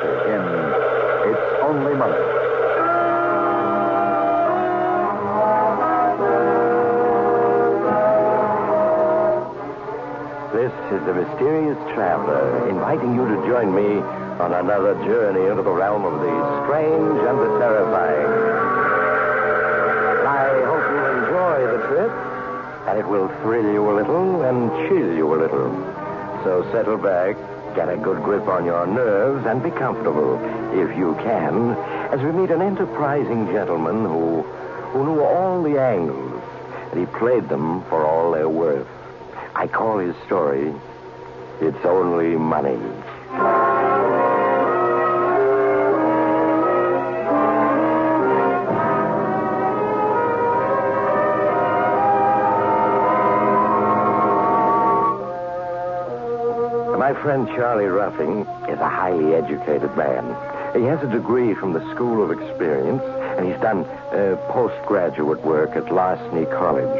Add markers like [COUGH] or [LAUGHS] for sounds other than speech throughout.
In It's Only Money. This is the mysterious traveler inviting you to join me on another journey into the realm of the strange and the terrifying. I hope you enjoy the trip, and it will thrill you a little and chill you a little. So settle back, get a good grip on your nerves, and be comfortable, if you can, as we meet an enterprising gentleman who, who knew all the angles, and he played them for all they're worth. I call his story It's Only Money. My friend Charlie Ruffing is a highly educated man. He has a degree from the School of Experience, and he's done uh, postgraduate work at Larceny College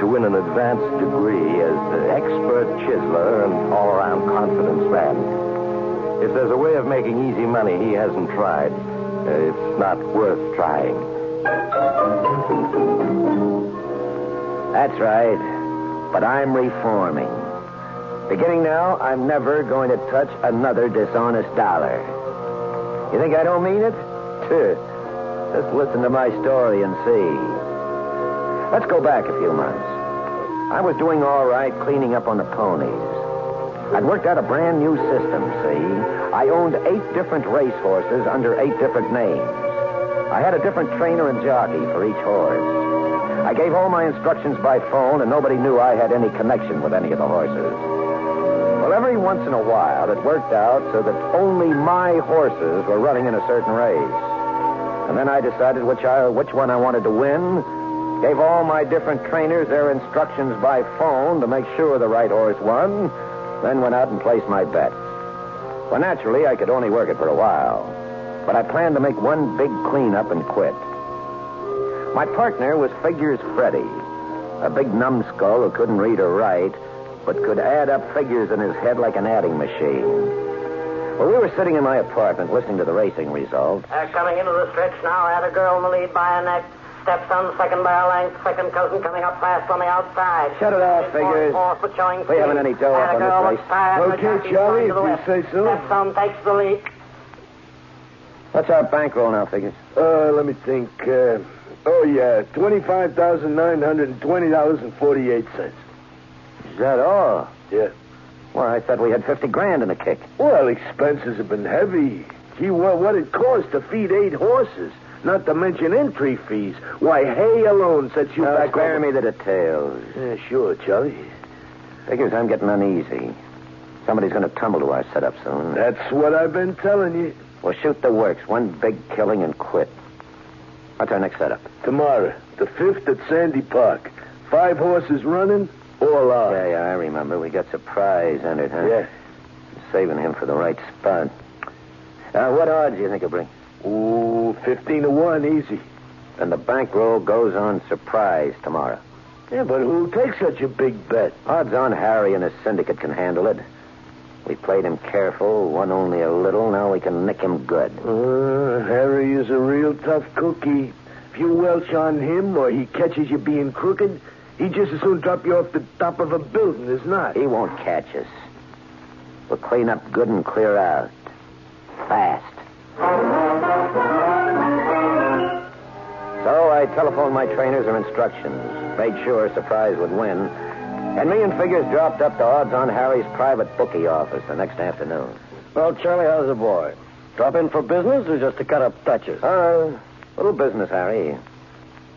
to win an advanced degree as the expert chiseler and all-around confidence man. If there's a way of making easy money he hasn't tried, uh, it's not worth trying. That's right. But I'm reforming. Beginning now, I'm never going to touch another dishonest dollar. You think I don't mean it? Just listen to my story and see. Let's go back a few months. I was doing all right cleaning up on the ponies. I'd worked out a brand new system, see? I owned eight different race horses under eight different names. I had a different trainer and jockey for each horse. I gave all my instructions by phone, and nobody knew I had any connection with any of the horses. Every once in a while, it worked out so that only my horses were running in a certain race. And then I decided which, I, which one I wanted to win, gave all my different trainers their instructions by phone to make sure the right horse won, then went out and placed my bet. Well, naturally, I could only work it for a while, but I planned to make one big cleanup and quit. My partner was Figures Freddy, a big numbskull who couldn't read or write, but could add up figures in his head like an adding machine. Well, we were sitting in my apartment listening to the racing results. Uh, coming into the stretch now, had a girl in the lead by a neck. Stepson, second by a length. Second cousin coming up fast on the outside. Shut it off, Figures. Fourth, fourth, showing We haven't any dough Had up a on girl this looks race. tired, Okay, Charlie, going to if you say so. Stepson takes the lead. What's our bankroll now, Figures? Uh, let me think. Uh, oh, yeah. $25,920.48. Is that all? Yeah. Well, I thought we had 50 grand in the kick. Well, expenses have been heavy. Gee, well, what it costs to feed eight horses, not to mention entry fees. Why, hay alone sets you Now, back spare over- me the details. Yeah, sure, Charlie. Figures I'm getting uneasy. Somebody's going to tumble to our setup soon. That's what I've been telling you. We'll shoot the works, one big killing and quit. What's our next setup? Tomorrow, the 5th at Sandy Park. Five horses running, all out. Yeah, yeah, I remember. We got Surprise entered, huh? Yeah. Saving him for the right spot. Uh, what odds do you think he'll bring? Ooh, 15 to 1, easy. And the bankroll goes on Surprise tomorrow. Yeah, but who takes such a big bet? Odds on Harry and his syndicate can handle it. We played him careful, won only a little. Now we can nick him good. Uh, Harry is a real tough cookie. If you welch on him or he catches you being crooked, he'd just as soon drop you off the top of a building as not. He won't catch us. We'll clean up good and clear out. Fast. So I I telephoned my trainers or instructions, made sure Surprise would win, and me and Figures dropped up to odds on Harry's private bookie office the next afternoon. Well, Charlie, how's the boy? Drop in for business or just to cut up touches? Uh, little business, Harry.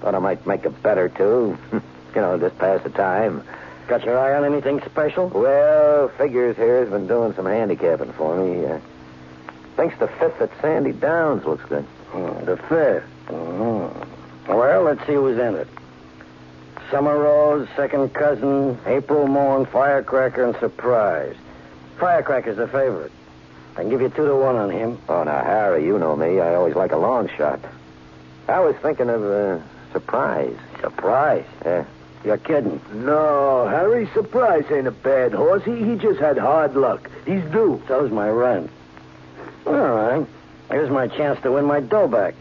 Thought I might make a bet or two. [LAUGHS] you know, just pass the time. Got your eye on anything special? Well, Figures here has been doing some handicapping for me. Uh, thinks the fifth at Sandy Downs looks good. Hmm, the fifth. Mhm. Well, let's see who's in it. Summer Rose, second cousin, April Morn, Firecracker, and Surprise. Firecracker's the favorite. I can give you two to one on him. Oh, now, Harry, you know me. I always like a long shot. I was thinking of uh, Surprise. Surprise? Yeah. You're kidding. No, Harry, Surprise ain't a bad horse. He, he just had hard luck. He's due. So's my rent. All right. Here's my chance to win my dough back.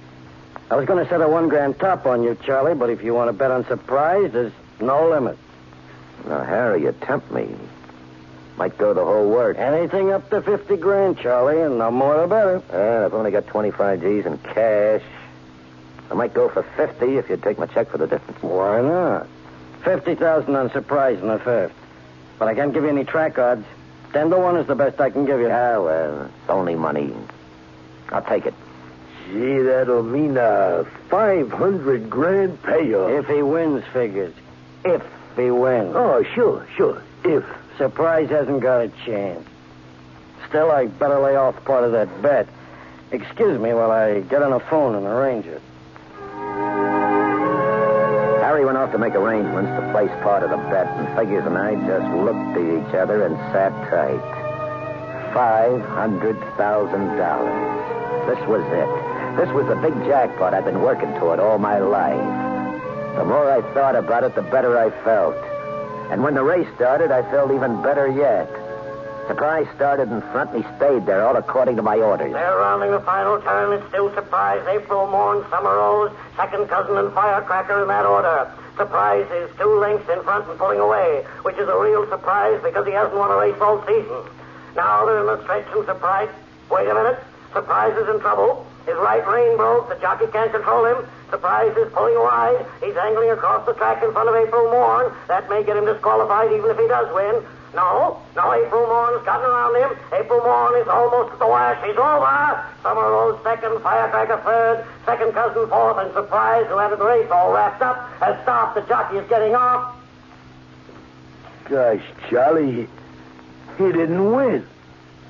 I was going to set a one grand top on you, Charlie, but if you want to bet on surprise, there's no limit. Now, Harry, you tempt me. Might go the whole work. Anything up to 50 grand, Charlie, and no more the better. Well, I've only got 25 G's in cash. I might go for 50 if you'd take my check for the difference. Why not? 50,000 on surprise in the fifth. But I can't give you any track odds. 10 to 1 is the best I can give you. Yeah, well, it's only money. I'll take it. Gee, that'll mean a 500 grand payoff. If he wins, figures. If he wins. Oh, sure, sure. If. Surprise hasn't got a chance. Still, I better lay off part of that bet. Excuse me while I get on the phone and arrange it. To make arrangements to place part of the bet, and Figures and I just looked at each other and sat tight. Five hundred thousand dollars. This was it. This was the big jackpot I've been working toward all my life. The more I thought about it, the better I felt. And when the race started, I felt even better yet. Surprise started in front, and he stayed there, all according to my orders. They're rounding the final turn. It's still Surprise, April Morn, Summer Rose, Second Cousin, and Firecracker in that order. Surprise is two lengths in front and pulling away, which is a real surprise because he hasn't won a race all season. Now they're in the stretch and Surprise. Wait a minute. Surprise is in trouble. His right rein broke. The jockey can't control him. Surprise is pulling wide. He's angling across the track in front of April Morn. That may get him disqualified even if he does win. No, no, April Morn's gotten around him. April Morn is almost at the wire. She's over. Summer Rose second, Firecracker third, second cousin fourth, and Surprise, who had the race all wrapped up, has stopped. The jockey is getting off. Gosh, Charlie, he, he didn't win.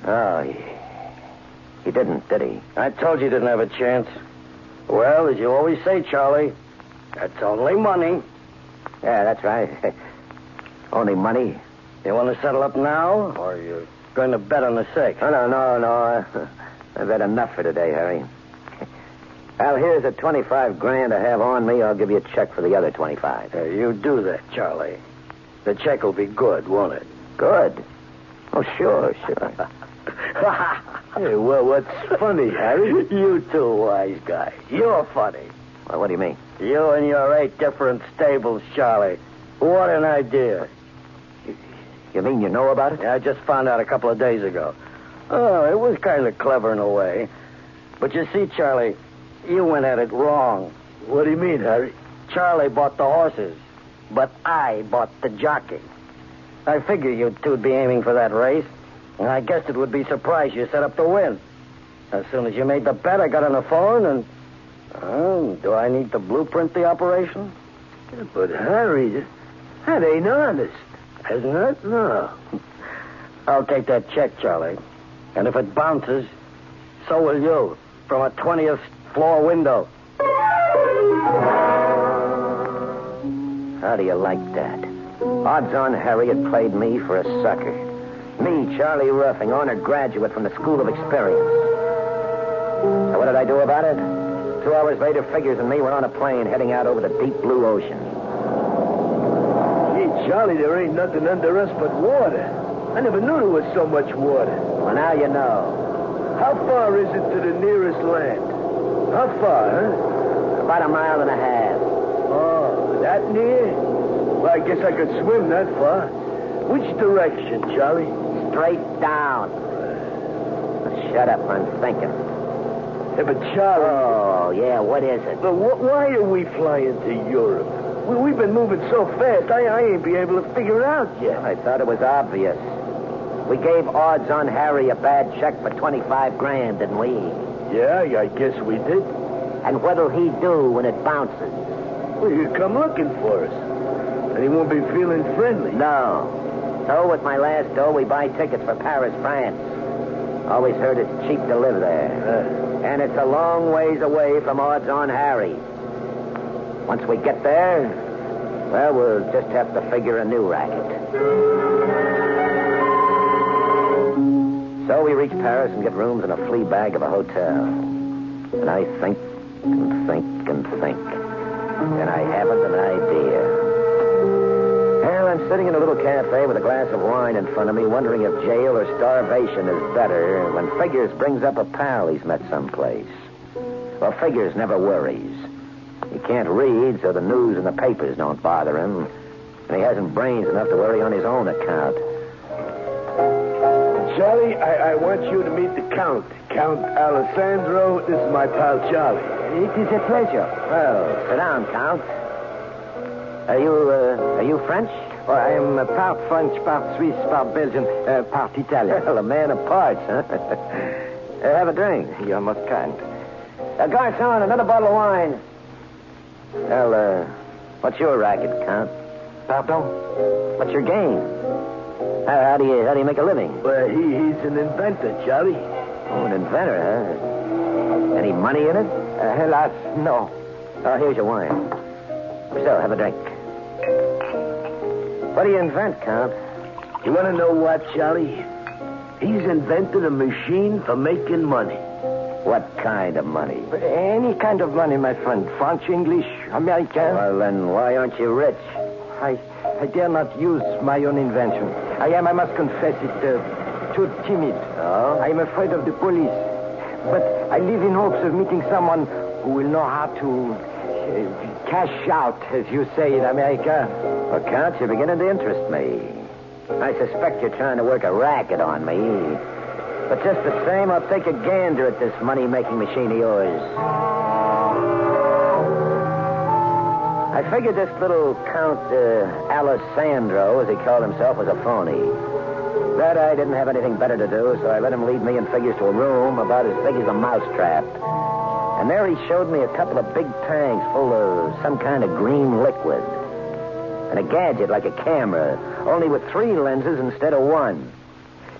Oh, he, he didn't, did he? I told you he didn't have a chance. Well, as you always say, Charlie, that's only money. Yeah, that's right. [LAUGHS] Only money. You want to settle up now, or you going to bet on the six? Oh, no, no, no. I've had enough for today, Harry. Well, here's the 25 grand I have on me. I'll give you a check for the other 25. Uh, you do that, Charlie. The check will be good, won't it? Good. Oh, sure, sure. [LAUGHS] Hey, well, what's funny, Harry? [LAUGHS] you too, wise guy. You're funny. well, what do you mean? You and your eight different stables, Charlie. What an idea. You mean you know about it? I just found out a couple of days ago. Oh, it was kind of clever in a way. But you see, Charlie, you went at it wrong. What do you mean, Harry? Charlie bought the horses, but I bought the jockey. I figured you two'd be aiming for that race, and I guessed it would be surprise you set up to win. As soon as you made the bet, I got on the phone and. Oh, do I need to blueprint the operation? Yeah, but, Harry, that ain't honest. Isn't it? No. I'll take that check, Charlie. And if it bounces, so will you. From a 20th floor window. How do you like that? Odds on Harriet played me for a sucker. Me, Charlie Ruffing, honored graduate from the School of Experience. So what did I do about it? Two hours later, Figures and me were on a plane heading out over the deep blue ocean. Charlie, there ain't nothing under us but water. I never knew there was so much water. Well, now you know. How far is it to the nearest land? How far, huh? About a mile and a half. Oh, that near? Well, I guess I could swim that far. Which direction, Charlie? Straight down. Shut up, I'm thinking. Yeah, but Charlie, Oh, yeah, what is it? but wh- why are we flying to Europe? We, we've been moving so fast, I, I ain't be able to figure it out yet. I thought it was obvious. We gave odds on Harry a bad check for 25 grand, didn't we? Yeah, I guess we did. And what'll he do when it bounces? Well, he'll come looking for us. And he won't be feeling friendly. No. So with my last dough, we buy tickets for Paris, France. Always heard it's cheap to live there. Uh, And it's a long ways away from odds on Harry. Once we get there, well, we'll just have to figure a new racket. So we reach Paris and get rooms in a flea bag of a hotel. And I think and think and think. And I haven't an idea. Well, I'm sitting in a little cafe with a glass of wine in front of me, wondering if jail or starvation is better, when Figures brings up a pal he's met someplace. Well, Figures never worries. He can't read, so the news and the papers don't bother him. And he hasn't brains enough to worry on his own account. Charlie, I, I want you to meet the Count. Count Alessandro. This is my pal Charlie. It is a pleasure. Well, sit down, Count. Are you, uh, are you French? Oh, I am uh, part French, part Swiss, part Belgian, uh, part Italian. [LAUGHS] Well, a man of parts, huh? [LAUGHS] Uh, have a drink. You're most kind. Uh, Garcon, another bottle of wine. Well, uh, what's your racket, Count? Pardon? What's your game? How, how do you how do you make a living? Well, he, he's an inventor, Charlie. Oh, an inventor, huh? Any money in it? Uh, hélas, no. Oh, here's your wine. So, have a drink. What do you invent, Count? You want to know what, Charlie? He's invented a machine for making money. What kind of money? Any kind of money, my friend. French, English, American. Well, then, why aren't you rich? I, I dare not use my own invention. I am, I must confess it, uh, too timid. Oh? I am afraid of the police. But I live in hopes of meeting someone who will know how to uh, cash out, as you say in America. Well, Count, you're beginning to interest me. I suspect you're trying to work a racket on me. But just the same, I'll take a gander at this money-making machine of yours. I figured this little Count uh, Alessandro, as he called himself, was a phony. That I didn't have anything better to do, so I let him lead me and figures to a room about as big as a mousetrap. And there he showed me a couple of big tanks full of some kind of green liquid. And a gadget like a camera, only with three lenses instead of one.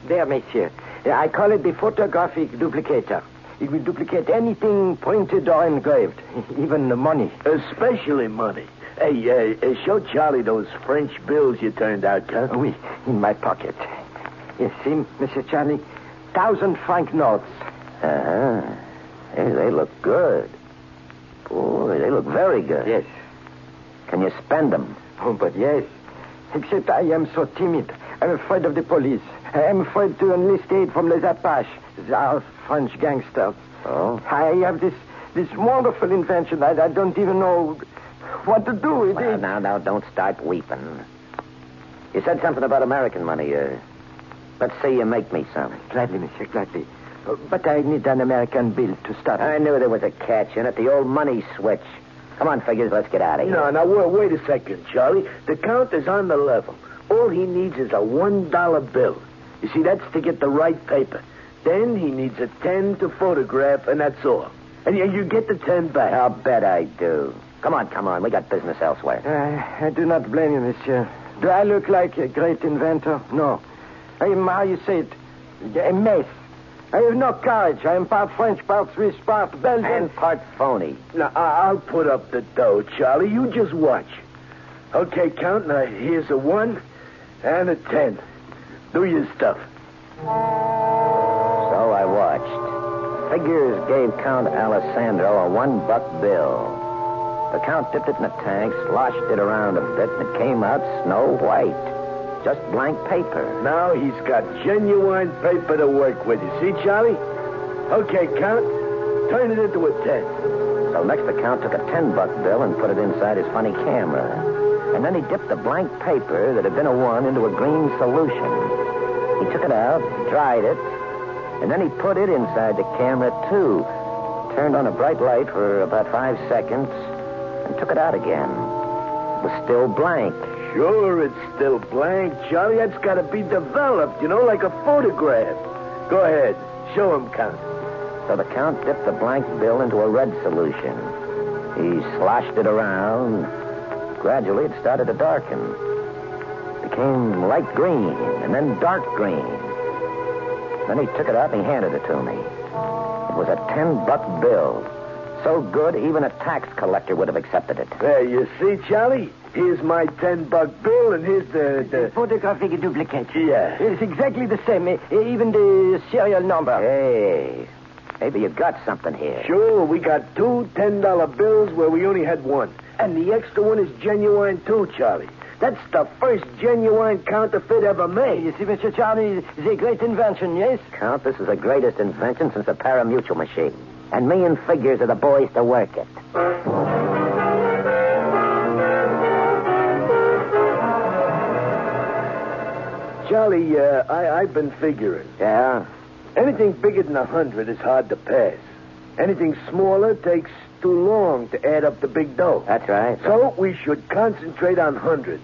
There, monsieur. I call it the photographic duplicator. It will duplicate anything printed or engraved, [LAUGHS] even the money. Especially money. Hey, uh, show Charlie those French bills you turned out, Count. Oui, in my pocket. You see, Monsieur Charlie, thousand franc notes. Uh-huh. Hey, they look good. Boy, they look very good. Yes. Can you spend them? Oh, but yes. Except I am so timid. I'm afraid of the police. I am afraid to enlist aid from les Apaches, our French gangsters. Oh? I have this this wonderful invention. I, I don't even know what to do with Well, it. now, now, don't start weeping. You said something about American money. Uh, let's see you make me some. Gladly, monsieur, gladly. Uh, But I need an American bill to start. I knew there was a catch in it. The old money switch. Come on, figures. Let's get out of here. No, now, wait, wait a second, Charlie. The Count is on the level. All he needs is a one dollar bill. You see, that's to get the right paper. Then he needs a ten to photograph, and that's all. And you, you get the ten back. I'll bet I do. Come on, come on. We got business elsewhere. Uh, I do not blame you, monsieur. Do I look like a great inventor? No. I am, how you say it, a mess. I have no courage. I am part French, part Swiss, part Belgian. And part phony. Now, I- I'll put up the dough, Charlie. You just watch. Okay, Count. Now, here's a one and a ten. Do your stuff. So I watched. Figures gave Count Alessandro a one buck bill. The Count dipped it in a tank, sloshed it around a bit, and it came out snow white. Just blank paper. Now he's got genuine paper to work with. You see, Charlie? Okay, Count. Turn it into a ten. So next the Count took a ten buck bill and put it inside his funny camera. And then he dipped the blank paper that had been a one into a green solution. He took it out, dried it, and then he put it inside the camera, too. turned on a bright light for about five seconds and took it out again. It was still blank. Sure, it's still blank, Charlie. That's got to be developed, you know, like a photograph. Go ahead. Show him, Count. So the Count dipped the blank bill into a red solution. He sloshed it around. Gradually, it started to darken. It became light green and then dark green. Then he took it out and he handed it to me. It was a ten buck bill. So good, even a tax collector would have accepted it. There, you see, Charlie? Here's my ten buck bill, and here's the. the... Photographic duplicate. Yeah. It's exactly the same, even the serial number. Hey, maybe you got something here. Sure, we got two ten dollar bills where we only had one. And the extra one is genuine, too, Charlie. That's the first genuine counterfeit ever made. You see, Mr. Charlie, it's a great invention, yes? Count, this is the greatest invention since the pari-mutuel machine. And me and figures are the boys to work it. Charlie, uh, I, I've been figuring. Yeah? Anything bigger than a hundred is hard to pass. Anything smaller takes too long to add up the big dough. That's right. So we should concentrate on hundreds.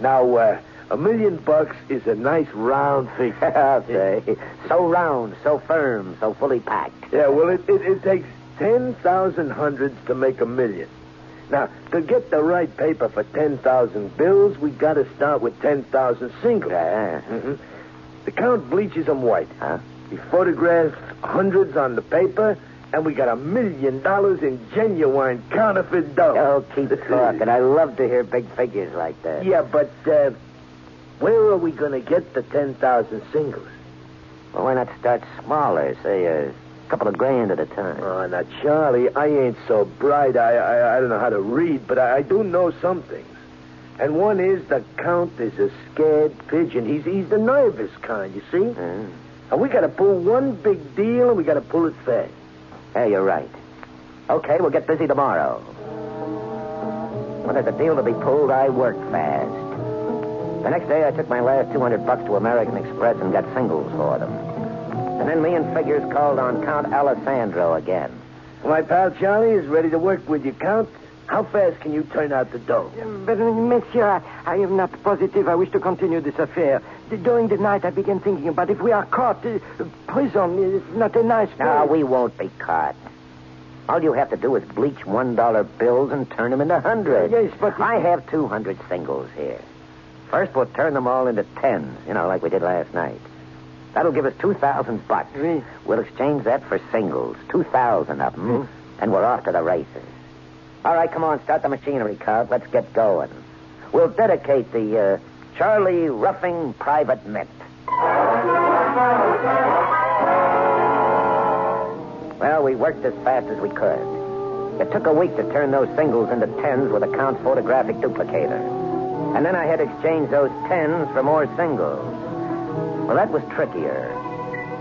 Now, uh, a million bucks is a nice round figure. [LAUGHS] I'll say. So round, so firm, so fully packed. Yeah, well, it, it, it takes 10,000 hundreds to make a million. Now, to get the right paper for 10,000 bills, we got to start with 10,000 singles. Yeah. hmm The count bleaches them white. Huh? He photographs hundreds on the paper, and we got a million dollars in genuine counterfeit dough. Oh, keep [LAUGHS] talking. I love to hear big figures like that. Yeah, but uh, where are we going to get the 10,000 singles? Well, why not start smaller? Say a couple of grand at a time. Oh, now, Charlie, I ain't so bright. I I, I don't know how to read, but I, I do know some things. And one is the Count is a scared pigeon. He's he's the nervous kind, you see? Hmm. And we got to pull one big deal, and we got to pull it fast. Yeah, you're right. Okay, we'll get busy tomorrow. When there's a deal to be pulled, I work fast. The next day, I took my last 200 bucks to American Express and got singles for them. And then me and Figures called on Count Alessandro again. My pal Charlie is ready to work with you, Count. How fast can you turn out the dough? But, uh, monsieur, I, I am not positive I wish to continue this affair. During the night, I began thinking about if we are caught, uh, prison is not a nice No, place. we won't be caught. All you have to do is bleach one dollar bills and turn them into hundreds. Yes, but- I have two hundred singles here. First, we'll turn them all into tens, you know, like we did last night. That'll give us two thousand bucks. Oui. We'll exchange that for singles, two thousand of them, and we're off to the races. All right, come on, start the machinery, Count. Let's get going. We'll dedicate the uh, Charlie Ruffing Private Mint. Well, we worked as fast as we could. It took a week to turn those singles into tens with a Count's photographic duplicator. And then I had to exchange those tens for more singles. Well, that was trickier.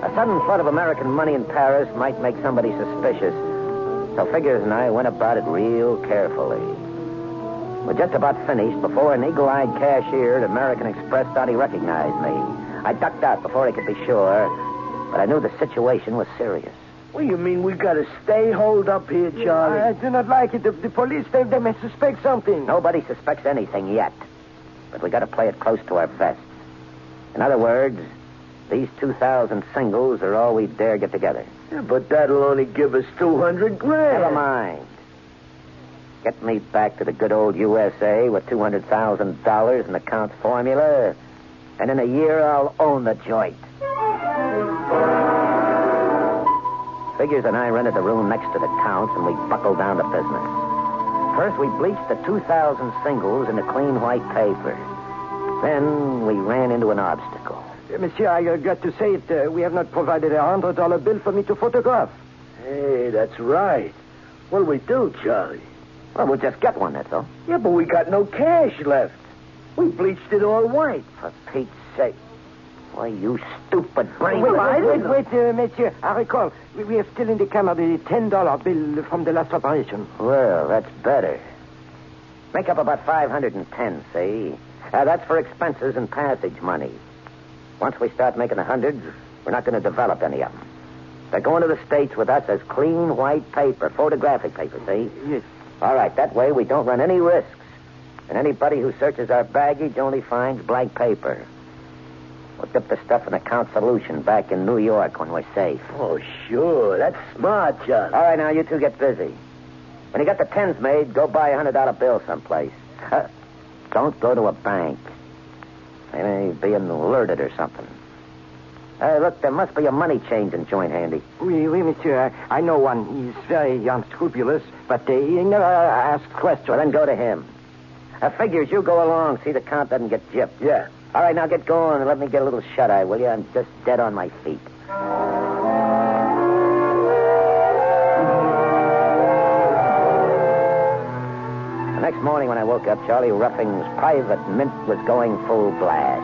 A sudden flood of American money in Paris might make somebody suspicious. So Figures and I went about it real carefully. We're just about finished before an eagle-eyed cashier at American Express thought he recognized me. I ducked out before he could be sure, but I knew the situation was serious. What do you mean we got to stay holed up here, Charlie? I do not like it. The, the police, they, they may suspect something. Nobody suspects anything yet, but we got to play it close to our vests. In other words, these 2,000 singles are all we dare get together. Yeah, but that'll only give us 200 grand. Never mind. Get me back to the good old USA with $200,000 in the Count's formula, and in a year I'll own the joint. Figures and I rented a room next to the Count's, and we buckled down to business. First, we bleached the 2,000 singles into clean white paper. Then we ran into an obstacle. Monsieur, I got to say it. Uh, we have not provided a hundred dollar bill for me to photograph. Hey, that's right. What'll we do, Charlie? Well, we'll just get one, that's all. Yeah, but we got no cash left. We bleached it all white. For Pete's sake. Why, you stupid brain. Wait, wait, wait, wait, uh, Monsieur. I recall. We, we have still in the camera the ten dollar bill from the last operation. Well, that's better. Make up about 510, see? Uh, that's for expenses and passage money. Once we start making the hundreds, we're not going to develop any of them. They're going to the States with us as clean white paper, photographic paper, see? Yes. All right, that way we don't run any risks. And anybody who searches our baggage only finds blank paper. We'll dip the stuff in account solution back in New York when we're safe. Oh, sure. That's smart, John. All right, now you two get busy. When you got the tens made, go buy a hundred dollar bill someplace. [LAUGHS] Don't go to a bank. They may be alerted or something. Hey, look, there must be a money changing joint handy. Oui, oui, monsieur. I, I know one. He's very unscrupulous, but uh, he never asks questions. Well, then go to him. Uh, figures, you go along. See the count doesn't get gypped. Yeah. All right, now get going and let me get a little shut eye, will you? I'm just dead on my feet. Morning when I woke up, Charlie Ruffing's private mint was going full blast.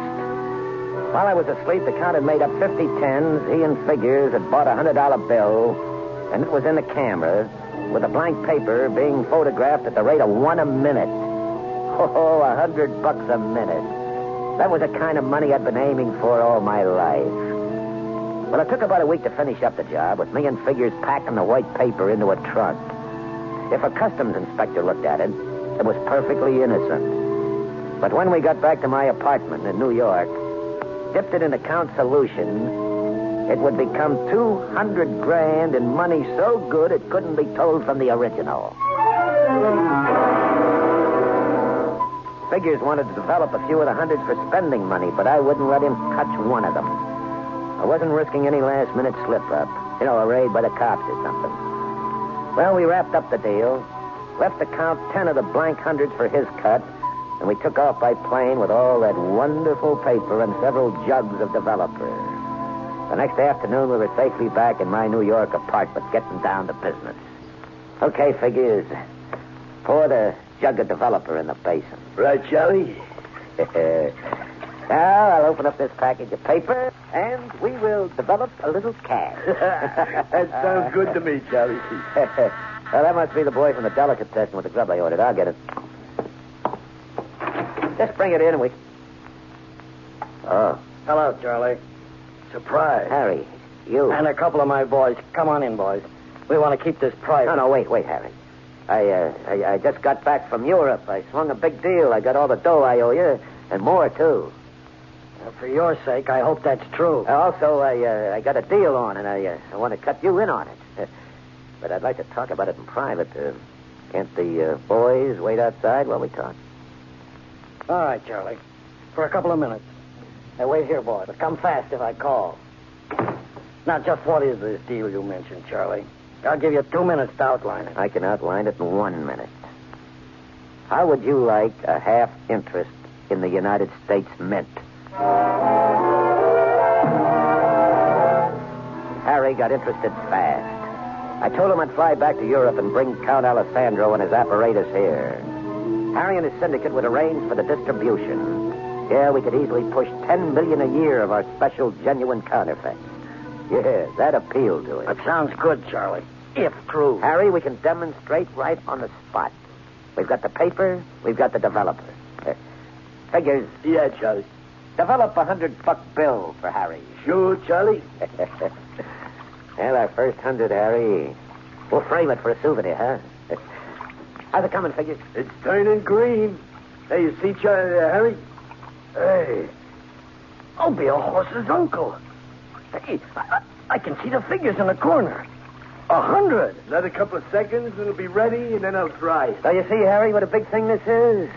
While I was asleep, the count had made up 50 tens. He and Figures had bought a $100 bill, and it was in the camera, with a blank paper being photographed at the rate of one a minute. Oh, a hundred bucks a minute. That was the kind of money I'd been aiming for all my life. Well, it took about a week to finish up the job, with me and Figures packing the white paper into a trunk. If a customs inspector looked at it, it was perfectly innocent. But when we got back to my apartment in New York, dipped it in account solution, it would become 200 grand in money so good it couldn't be told from the original. Figures wanted to develop a few of the hundreds for spending money, but I wouldn't let him touch one of them. I wasn't risking any last minute slip up. You know, a raid by the cops or something. Well, we wrapped up the deal, left the count ten of the blank hundreds for his cut, and we took off by plane with all that wonderful paper and several jugs of developer. The next afternoon, we were safely back in my New York apartment, getting down to business. Okay, figures. Pour the jug of developer in the basin. Right, Charlie? [LAUGHS] now, I'll open up this package of paper, and we will develop a little cash. [LAUGHS] that sounds good to me, Charlie. [LAUGHS] well, that must be the boy from the delicatessen with the grub I ordered. I'll get it. Just bring it in and we. Oh, Hello, Charlie. Surprise. Harry, you. And a couple of my boys. Come on in, boys. We want to keep this private. No, no, wait, wait, Harry. I, uh, I, I just got back from Europe. I swung a big deal. I got all the dough I owe you, and more too. Uh, For your sake, I hope that's true. Also, I, uh, I got a deal on, and I, uh, I want to cut you in on it. But I'd like to talk about it in private. Uh, can't the uh, boys wait outside while we talk? All right, Charlie. For a couple of minutes. Now, wait here, boy. But come fast if I call. Now, just what is this deal you mentioned, Charlie? I'll give you two minutes to outline it. I can outline it in one minute. How would you like a half interest in the United States Mint? Harry got interested fast. I told him I'd fly back to Europe and bring Count Alessandro and his apparatus here. Harry and his syndicate would arrange for the distribution. Yeah, we could easily push ten million a year of our special genuine counterfeits. Yeah, that appealed to him. That sounds good, Charlie. If true. Harry, we can demonstrate right on the spot. We've got the paper, we've got the developer. Figures, Yeah, Charlie. develop a hundred buck bill for Harry. Sure, Charlie. [LAUGHS] well, our first hundred, Harry. We'll frame it for a souvenir, huh? [LAUGHS] How's it coming, figures? It's turning green. Hey, you see, Charlie, uh, Harry? Hey. I'll be a horse's uncle. Hey, I, I can see the figures in the corner. A hundred. Another couple of seconds, and it'll be ready, and then I'll drive. So you see, Harry, what a big thing this is?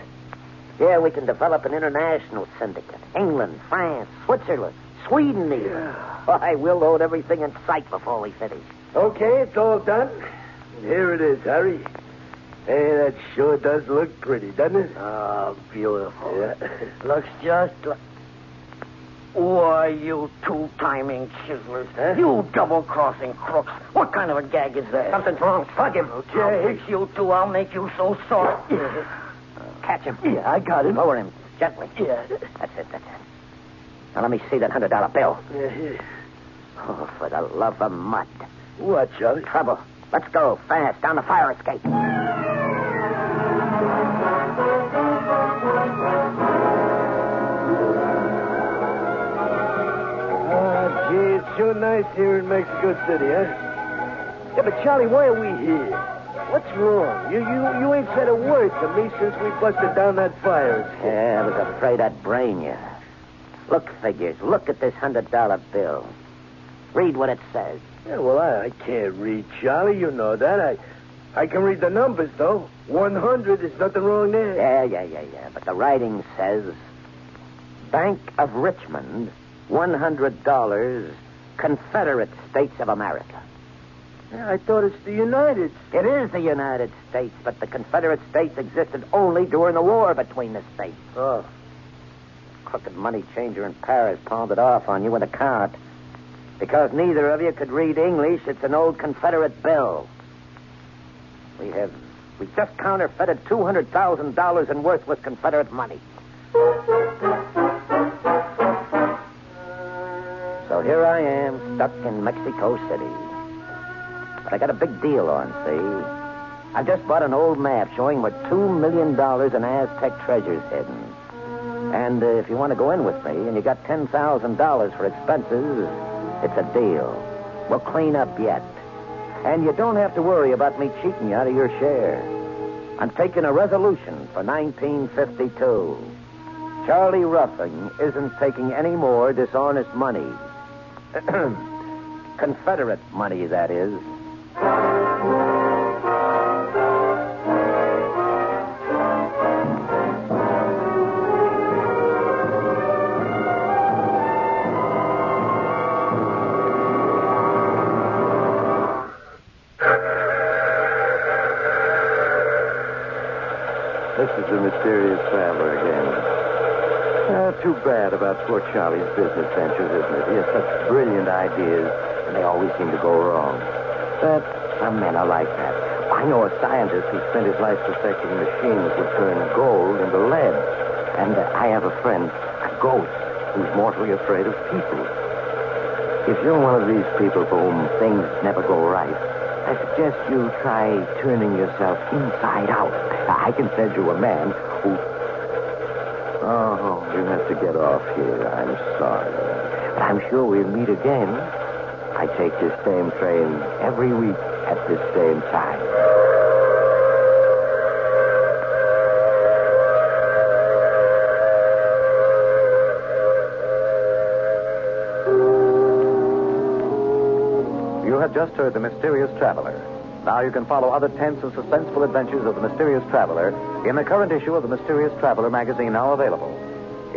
Yeah, we can develop an international syndicate. England, France, Switzerland, Sweden, even. Why, we'll load everything in sight before we finish. Okay, it's all done. Here it is, Harry. Hey, that sure does look pretty, doesn't it? Oh, beautiful. Yeah. [LAUGHS] Looks just like. Why, you two-timing chiselers. Huh? You double-crossing crooks. What kind of a gag is that? Something's wrong. Plug him. I'll fix you two. I'll make you so sore. Catch him. Yeah, I got him. Lower him gently. Yeah. That's it, that's it. Now, let me see that hundred dollar bill. Yeah, here. Oh, for the love of mud. What, Charlie? Trouble. Let's go, fast, down the fire escape. Ah, gee, it's sure nice nice here in Mexico City, huh? Yeah, but Charlie, why are we here? What's wrong? You you you ain't said a word to me since we busted down that fire. Escape. Yeah, I was afraid I'd brain you. Look, figures. Look at this hundred dollar bill. Read what it says. Yeah, well, I, I can't read, Charlie. You know that. I I can read the numbers, though. 100, there's nothing wrong there. Yeah, yeah, yeah, yeah. But the writing says Bank of Richmond, $100, Confederate States of America. Yeah, I thought it's the United States. It is the United States, but the Confederate States existed only during the war between the states. Oh. Crooked money changer in Paris palmed it off on you with a card. Because neither of you could read English, it's an old Confederate bill. We have we just counterfeited two hundred thousand dollars in worthless Confederate money. So here I am, stuck in Mexico City. But I got a big deal on, see? I just bought an old map showing where two million dollars in Aztec treasures hidden. And uh, if you want to go in with me and you got ten thousand dollars for expenses, it's a deal. We'll clean up yet. And you don't have to worry about me cheating you out of your share. I'm taking a resolution for 1952. Charlie Ruffing isn't taking any more dishonest money. [CLEARS THROAT] Confederate money, that is. The mysterious traveler again. Uh, too bad about poor Charlie's business ventures, isn't it? He has such brilliant ideas, and they always seem to go wrong. But some men are like that. I know a scientist who spent his life perfecting machines that turn gold into lead. And uh, I have a friend, a ghost, who's mortally afraid of people. If you're one of these people for whom things never go right, I suggest you try turning yourself inside out. I can send you a man who. Oh, you have to get off here. I'm sorry. But I'm sure we'll meet again. I take this same train every week at this same time. You have just heard The Mysterious Traveler. Now you can follow other tense and suspenseful adventures of The Mysterious Traveler in the current issue of The Mysterious Traveler magazine now available.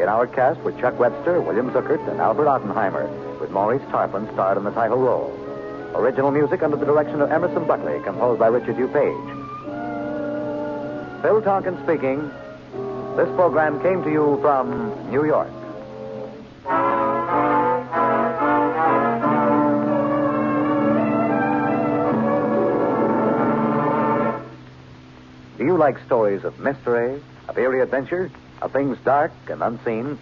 In our cast were Chuck Webster, William Zuckert, and Albert Ottenheimer, with Maurice Tarplin starred in the title role. Original music under the direction of Emerson Buckley, composed by Richard DuPage. Phil Tonken speaking. This program came to you from New York. Do you like stories of mystery, of eerie adventure, of things dark and unseen?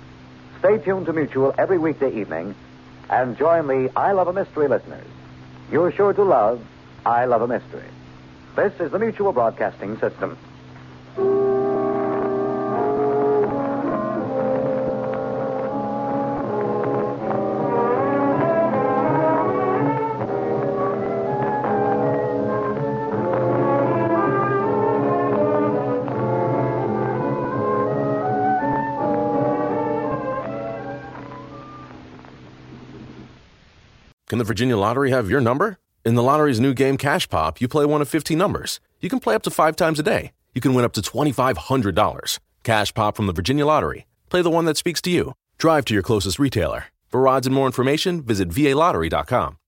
Stay tuned to Mutual every weekday evening and join the I Love a Mystery listeners. You're sure to love I Love a Mystery. This is the Mutual Broadcasting System. The Virginia Lottery have your number? In the lottery's new game Cash Pop, you play one of 15 numbers. You can play up to five times a day. You can win up to $2,500. Cash Pop from the Virginia Lottery. Play the one that speaks to you. Drive to your closest retailer. For odds and more information, visit VALottery.com.